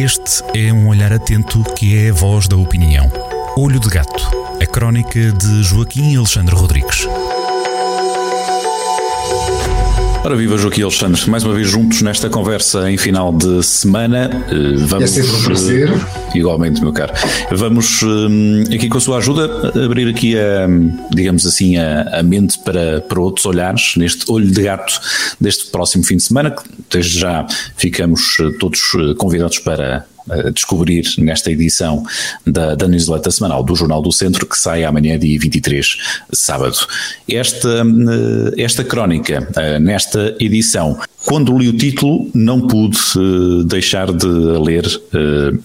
Este é um olhar atento que é a voz da opinião. Olho de Gato, a crónica de Joaquim Alexandre Rodrigues. Ora viva Joaquim Alexandre, mais uma vez juntos nesta conversa em final de semana. Eh, vamos, é sempre um prazer. Eh, igualmente, meu caro. Vamos eh, aqui com a sua ajuda abrir aqui a, digamos assim, a, a mente para, para outros olhares neste olho de gato deste próximo fim de semana, que desde já ficamos todos convidados para descobrir nesta edição da, da newsletter semanal do Jornal do Centro, que sai amanhã, dia 23, sábado. Esta, eh, esta crónica, eh, nesta edição, quando li o título, não pude uh, deixar de ler,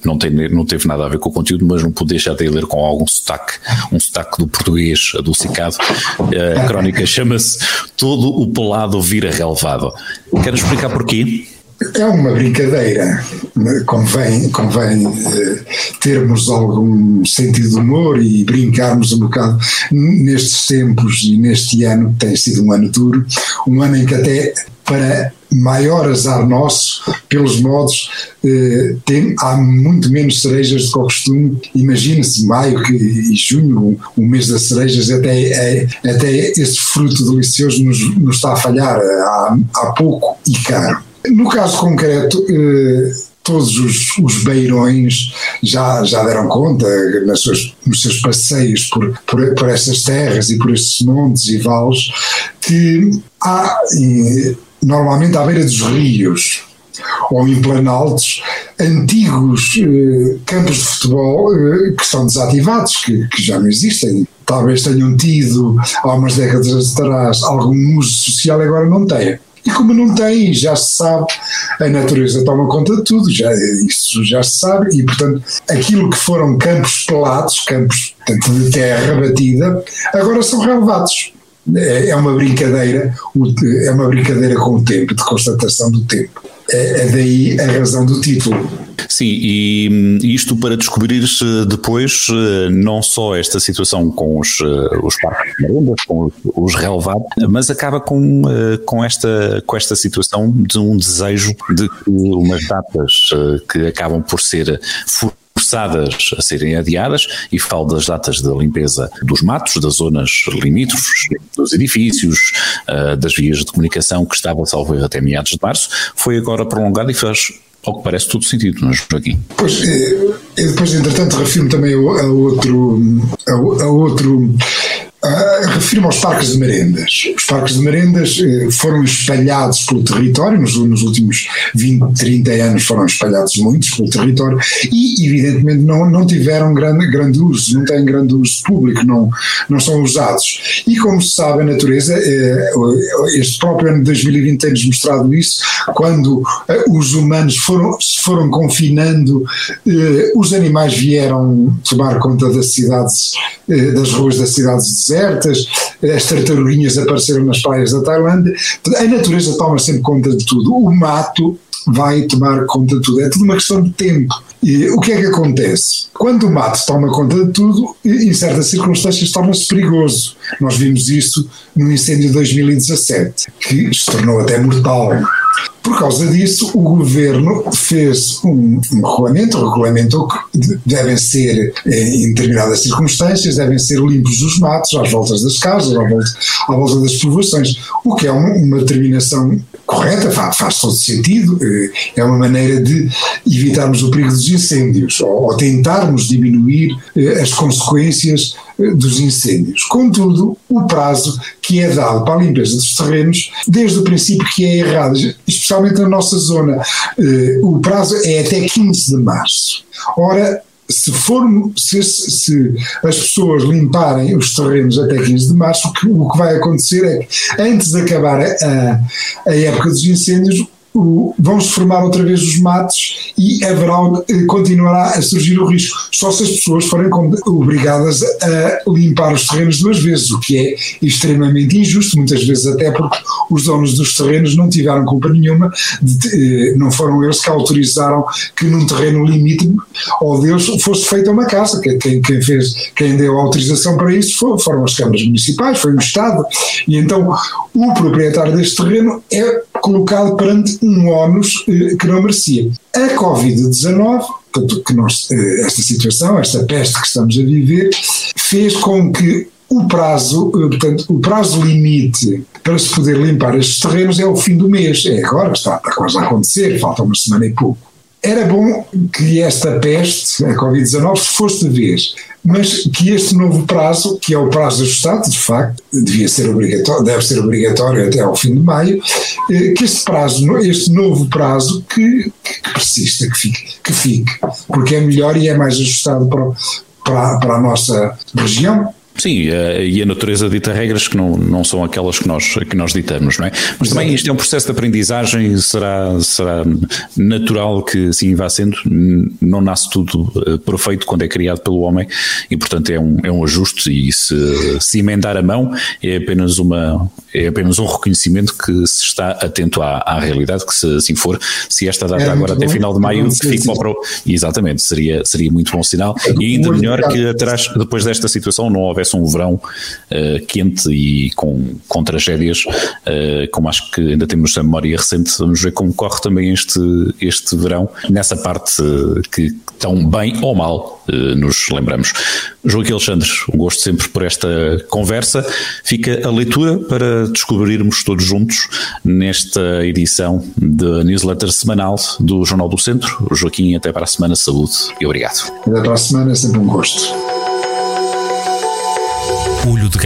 não, tem, não teve nada a ver com o conteúdo, mas não pude deixar de ler com algum sotaque, um sotaque do português adocicado. A crónica chama-se Todo o Pelado Vira Relevado. Quero explicar porquê? É uma brincadeira, convém, convém uh, termos algum sentido de humor e brincarmos um bocado nestes tempos e neste ano, que tem sido um ano duro, um ano em que até para maior azar nosso, pelos modos, eh, tem, há muito menos cerejas do que ao costume. Imagina-se maio que, e junho, o, o, mês das cerejas, até, é, até esse fruto delicioso nos, nos está a falhar há, há pouco e caro. No caso concreto, eh, todos os, os, beirões já, já deram conta nas suas, nos seus passeios por, por, por essas terras e por estes montes e vales que há, normalmente à beira dos rios ou em planaltos, antigos eh, campos de futebol eh, que estão desativados, que, que já não existem. Talvez tenham tido há umas décadas atrás algum uso social agora não têm. E como não tem, já se sabe, a natureza toma conta de tudo, já, isso já se sabe, e portanto aquilo que foram campos pelados, campos portanto, de terra batida, agora são relevados. É, é uma brincadeira, é uma brincadeira com o tempo, de constatação do tempo. É, é daí a razão do título. Sim, e isto para descobrir depois eh, não só esta situação com os, eh, os parques de merendas, com os relevados, mas acaba com, eh, com, esta, com esta situação de um desejo de que umas datas que acabam por ser forçadas a serem adiadas e falo das datas da limpeza dos matos, das zonas limítrofes, dos edifícios, das vias de comunicação que estava a salvar até meados de março, foi agora prolongada e faz ao que parece todo sentido, não é, Joaquim? Pois, eu depois, entretanto, refiro-me também a, outro, a, a outro Uh, Refiro-me aos parques de merendas. Os parques de merendas uh, foram espalhados pelo território, nos, nos, últimos 20, 30 anos foram espalhados muitos pelo território e, evidentemente, não, não tiveram grande, grande uso, não têm grande uso público, não, não são usados. E, como se sabe, a natureza, uh, este próprio ano de 2020 tem-nos mostrado isso, quando os humanos foram, se foram confinando, os animais vieram tomar conta das cidades, das ruas das cidades desertas as tartaruguinhas apareceram nas praias da Tailândia. A natureza toma sempre conta de tudo. O mato vai tomar conta de tudo. É tudo uma questão de tempo. E o que é que acontece? Quando o mato toma conta de tudo, em certas circunstâncias torna-se perigoso. Nós vimos isso no incêndio de 2017, que se tornou até mortal. Por causa disso, o governo fez um, um regulamento, regulamentou que devem ser, eh, em determinadas circunstâncias, devem ser limpos os matos às voltas das casas, à volta, à volta das povoações, o que é uma, uma determinação correta, faz, faz todo sentido, eh, é uma maneira de evitarmos o perigo dos incêndios ou, ou tentarmos diminuir eh, as consequências dos incêndios. Contudo, o prazo que é dado para a limpeza dos terrenos, desde o princípio que é errado, especialmente na nossa zona, eh, o prazo é até 15 de março. Ora, se, for, se, se, as pessoas limparem os terrenos até 15 de março, o que, o que vai acontecer é que antes de acabar a, a época dos incêndios, vão-se formar outra vez os matos e haverá, eh, continuará a surgir o risco. Só se as pessoas forem obrigadas a limpar os terrenos duas vezes, o que é extremamente injusto, muitas vezes até porque os donos dos terrenos não tiveram culpa nenhuma, de, eh, não foram eles que autorizaram que num terreno limite ou deles fosse feita uma casa. Quem, quem fez, quem deu a autorização para isso foram as câmaras municipais, foi o Estado. E então o proprietário deste terreno é colocado perante um ónus que não merecia. A Covid-19 que nós, esta situação, esta peste que estamos a viver, fez com que o prazo, portanto, o prazo limite para se poder limpar estes terrenos é o fim do mês, é agora, está, está quase a acontecer, falta uma semana e pouco. Era bom que esta peste, a Covid-19, fosse de vez, mas que este novo prazo, que é o prazo ajustado, de facto, devia ser obrigatório, deve ser obrigatório até ao fim de maio, eh, que este prazo, este novo prazo, que, que persista, que fique, que fique, porque é melhor e é mais ajustado para, para, para a nossa região. Sim, e a natureza dita regras que não, não são aquelas que nós, que nós ditamos, não é? Mas também isto é um processo de aprendizagem, será, será natural que assim vá sendo, não nasce tudo eh, perfeito quando é criado pelo homem e portanto é um, é um ajuste e se, se emendar a mão é apenas, uma, é apenas um reconhecimento que se está atento à, à realidade, que se assim for, se esta data é agora até final de maio fique para o... Exatamente, seria, seria muito bom sinal. E ainda melhor que atrás, depois desta situação não houvesse um verão uh, quente e com, com tragédias, uh, como acho que ainda temos a memória recente, vamos ver como corre também este, este verão, nessa parte uh, que tão bem ou mal nos lembramos. Joaquim Alexandre, um gosto sempre por esta conversa. Fica a leitura para descobrirmos todos juntos nesta edição da newsletter semanal do Jornal do Centro. Joaquim, até para a semana. Saúde e obrigado. Até para a semana, é sempre um gosto.